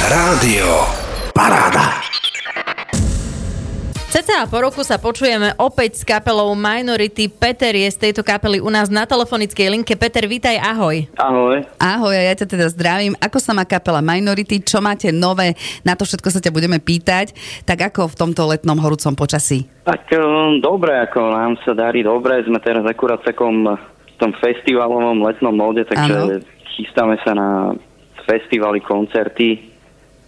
Rádio Paráda. Cca po roku sa počujeme opäť s kapelou Minority. Peter je z tejto kapely u nás na telefonickej linke. Peter, vítaj, ahoj. Ahoj. Ahoj, ja ťa teda zdravím. Ako sa má kapela Minority? Čo máte nové? Na to všetko sa ťa budeme pýtať. Tak ako v tomto letnom horúcom počasí? Tak um, dobre, ako nám sa darí dobre. Sme teraz akurát v takom v tom festivalovom letnom móde, takže ano. chystáme sa na festivaly, koncerty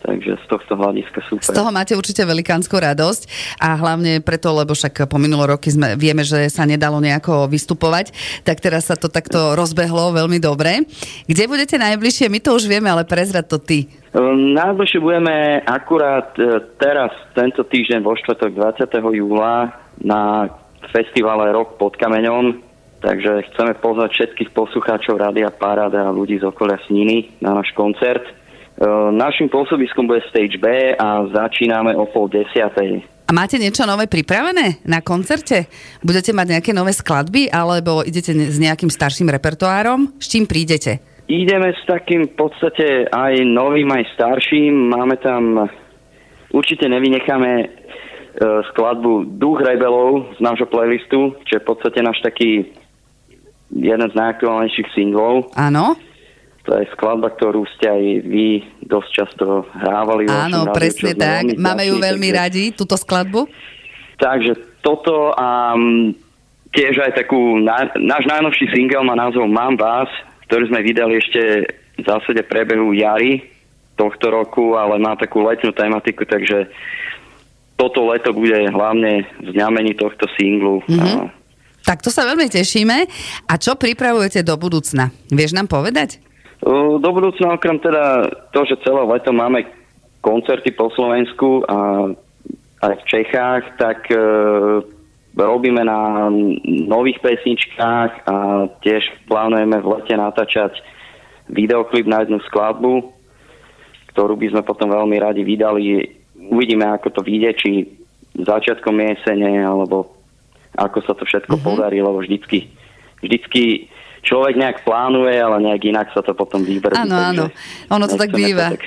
Takže z tohto hľadiska super. Z toho máte určite velikánsku radosť a hlavne preto, lebo však po minulé roky sme, vieme, že sa nedalo nejako vystupovať, tak teraz sa to takto rozbehlo veľmi dobre. Kde budete najbližšie? My to už vieme, ale prezrad to ty. Ehm, najbližšie budeme akurát e, teraz, tento týždeň vo štvrtok 20. júla na festivale Rok pod kameňom, takže chceme pozvať všetkých poslucháčov Rádia Paráda a ľudí z okolia Sniny na náš koncert. Ehm, našim pôsobiskom bude Stage B a začíname o pol desiatej. A máte niečo nové pripravené na koncerte? Budete mať nejaké nové skladby alebo idete s nejakým starším repertoárom? S čím prídete? Ideme s takým v podstate aj novým, aj starším. Máme tam, určite nevynecháme e, skladbu Duch rebelov z nášho playlistu, čo je v podstate náš taký jeden z najaktuálnejších singlov. Áno. To je skladba, ktorú ste aj vy dosť často hrávali. Áno, rádiu, presne tak. Máme ju veľmi takže... radi, túto skladbu. Takže toto a um, tiež aj takú, na, náš najnovší single má názov Mám vás, ktorý sme vydali ešte v zásade prebehu jary tohto roku, ale má takú letnú tematiku, takže toto leto bude hlavne v znamení tohto singlu. Mm-hmm. A... Tak to sa veľmi tešíme. A čo pripravujete do budúcna? Vieš nám povedať? Do budúcna okrem teda to, že celé leto máme koncerty po Slovensku a aj v Čechách, tak e, robíme na nových pesničkách a tiež plánujeme v lete natáčať videoklip na jednu skladbu, ktorú by sme potom veľmi radi vydali. Uvidíme, ako to vyjde, či začiatkom jesene, alebo ako sa to všetko mm-hmm. podarí, lebo vždycky, vždycky človek nejak plánuje, ale nejak inak sa to potom vybrdí. Áno, áno, ono to tak býva. tak...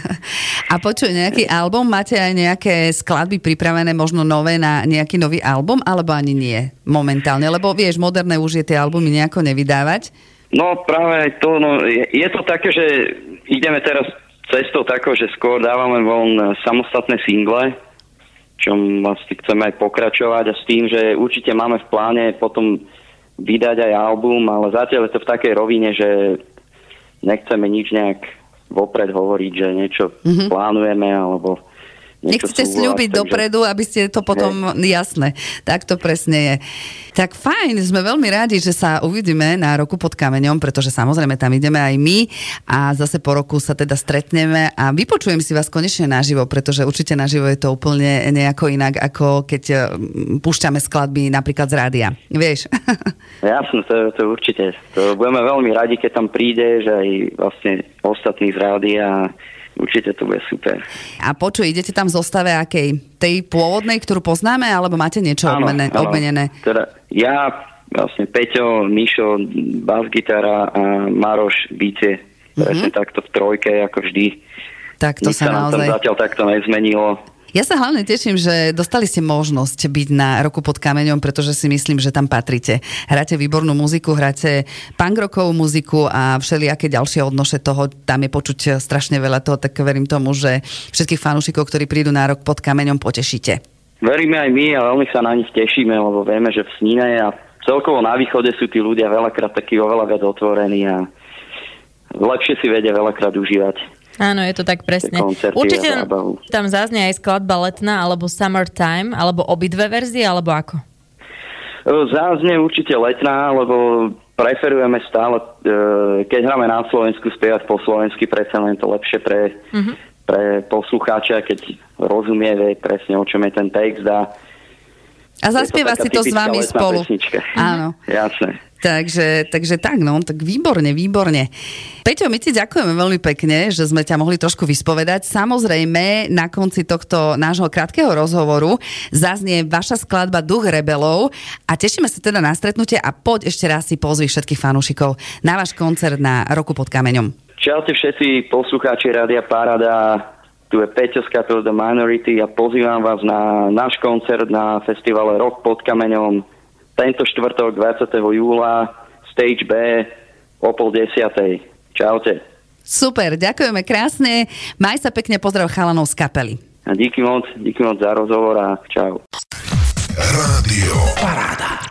A počuj, nejaký album, máte aj nejaké skladby pripravené, možno nové na nejaký nový album, alebo ani nie momentálne? Lebo vieš, moderné už je tie albumy nejako nevydávať. No práve to, no, je, je to také, že ideme teraz cestou tako, že skôr dávame von samostatné single, čom vlastne chceme aj pokračovať a s tým, že určite máme v pláne potom vydať aj album, ale zatiaľ je to v takej rovine, že nechceme nič nejak vopred hovoriť, že niečo mm-hmm. plánujeme alebo Nechcete slúbiť takže... dopredu, aby ste to potom, ne. jasné, tak to presne je. Tak fajn, sme veľmi radi, že sa uvidíme na roku pod kameňom, pretože samozrejme tam ideme aj my a zase po roku sa teda stretneme a vypočujem si vás konečne naživo, pretože určite naživo je to úplne nejako inak, ako keď eh, púšťame skladby napríklad z rádia. Vieš? Jasné, to, to určite. To budeme veľmi radi, keď tam príde, že aj vlastne ostatní z rádia určite to bude super. A počuj, idete tam v zostave akej? Tej pôvodnej, ktorú poznáme, alebo máte niečo áno, obmené, áno. obmenené? Teda ja, vlastne Peťo, Mišo, bas-gitara a Maroš, bicie. Presne mm-hmm. takto v trojke, ako vždy. Tak to Nič sa naozaj... Tam zatiaľ takto nezmenilo. Ja sa hlavne teším, že dostali ste možnosť byť na roku pod kameňom, pretože si myslím, že tam patríte. Hráte výbornú muziku, hráte punkrokovú muziku a všelijaké ďalšie odnoše toho. Tam je počuť strašne veľa toho, tak verím tomu, že všetkých fanúšikov, ktorí prídu na rok pod kameňom, potešíte. Veríme aj my a veľmi sa na nich tešíme, lebo vieme, že v Snine a celkovo na východe sú tí ľudia veľakrát takí oveľa viac otvorení a lepšie si vedia veľakrát užívať. Áno, je to tak presne. Určite tam zaznie aj skladba letná, alebo summertime, alebo obidve verzie, alebo ako? Záznie určite letná, lebo preferujeme stále, e, keď hráme na Slovensku, spievať po slovensky, predsa len to lepšie pre, uh-huh. pre poslucháča, keď rozumie, vie presne, o čom je ten text a a zaspieva si to s vami spolu. Pesnička. Áno. Jasné. Takže, takže tak, no, tak výborne, výborne. Peťo, my ti ďakujeme veľmi pekne, že sme ťa mohli trošku vyspovedať. Samozrejme, na konci tohto nášho krátkeho rozhovoru zaznie vaša skladba Duch rebelov a tešíme sa teda na stretnutie a poď ešte raz si pozvi všetkých fanúšikov na váš koncert na Roku pod kameňom. Čaute všetci poslucháči Rádia Parada, tu je Peťo z kapel The Minority a pozývam vás na náš koncert na festivale Rock pod kameňom tento štvrtok 20. júla, Stage B o pol desiatej. Čaute. Super, ďakujeme krásne. Maj sa pekne, pozdrav chalanov z kapely. A díky moc, díky moc za rozhovor a čau. Rádio Paráda.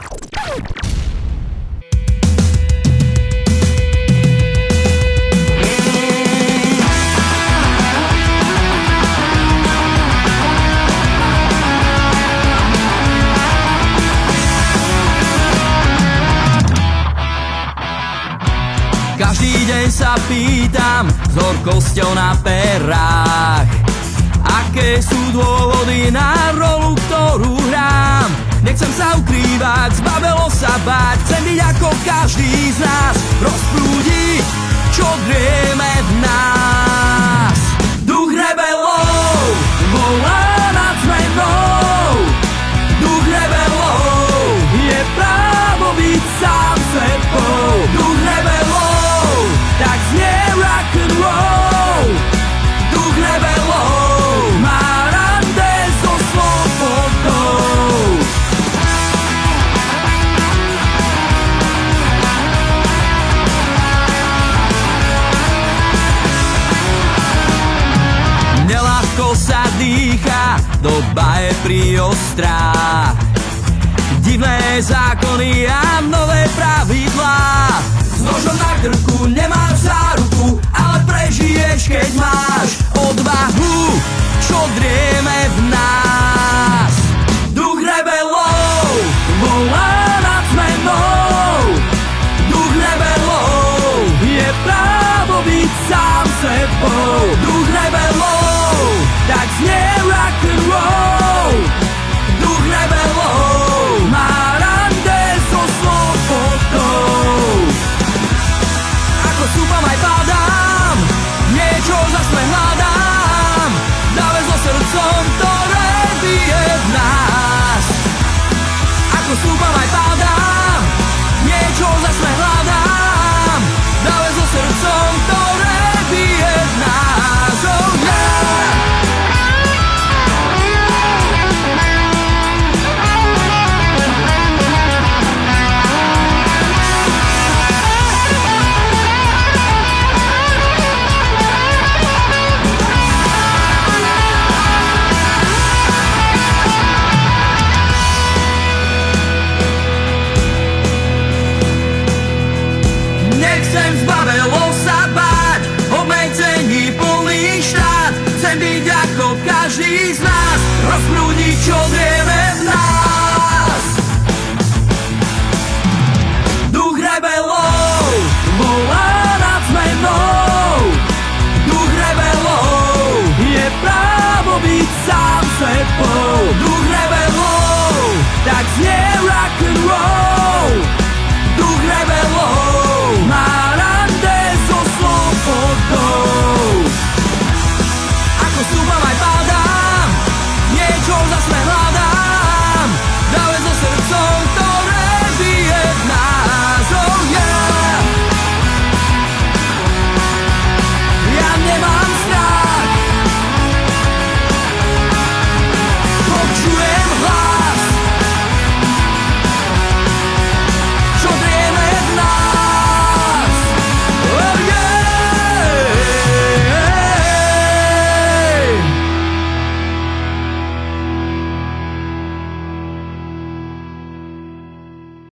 Deň sa pýtam s horkosťou na perách. Aké sú dôvody na rolu, ktorú hrám? Nechcem sa ukrývať, zbavelo sa báť Chcem byť ako každý z nás. Rozprúdiť, čo drieme v nás doba je priostrá. Divné zákony a nové pravidlá. S nožom na krku nemáš záruku Ale prežiješ, keď máš odvahu. Čo drieme v nás